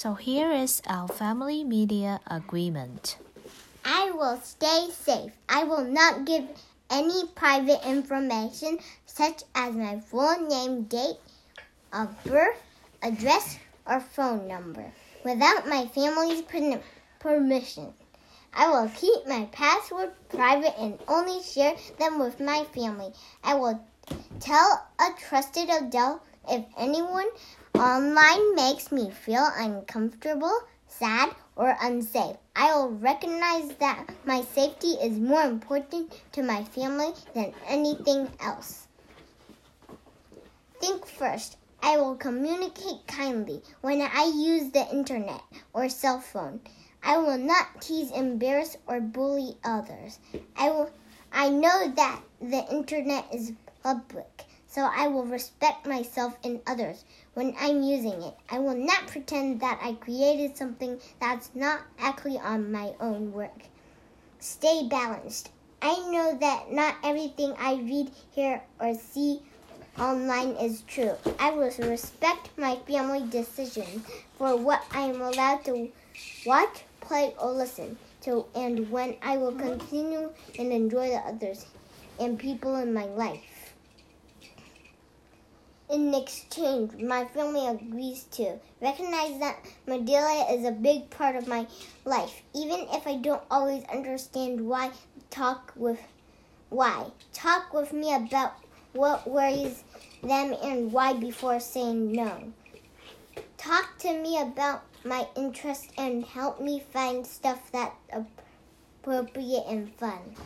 So here is our family media agreement. I will stay safe. I will not give any private information such as my full name, date of birth, address, or phone number without my family's permission. I will keep my password private and only share them with my family. I will tell a trusted adult if anyone online makes me feel uncomfortable, sad, or unsafe. I will recognize that my safety is more important to my family than anything else. Think first. I will communicate kindly when I use the internet or cell phone. I will not tease, embarrass, or bully others. I will. I know that the internet is public, so I will respect myself and others when I'm using it. I will not pretend that I created something that's not actually on my own work. Stay balanced. I know that not everything I read, hear, or see online is true. I will respect my family decisions for what I am allowed to watch, play, or listen to, and when I will continue and enjoy the others and people in my life. In exchange, my family agrees to recognize that Medelia is a big part of my life, even if I don't always understand why. Talk with why. Talk with me about what worries them and why before saying no. Talk to me about my interests and help me find stuff that's appropriate and fun.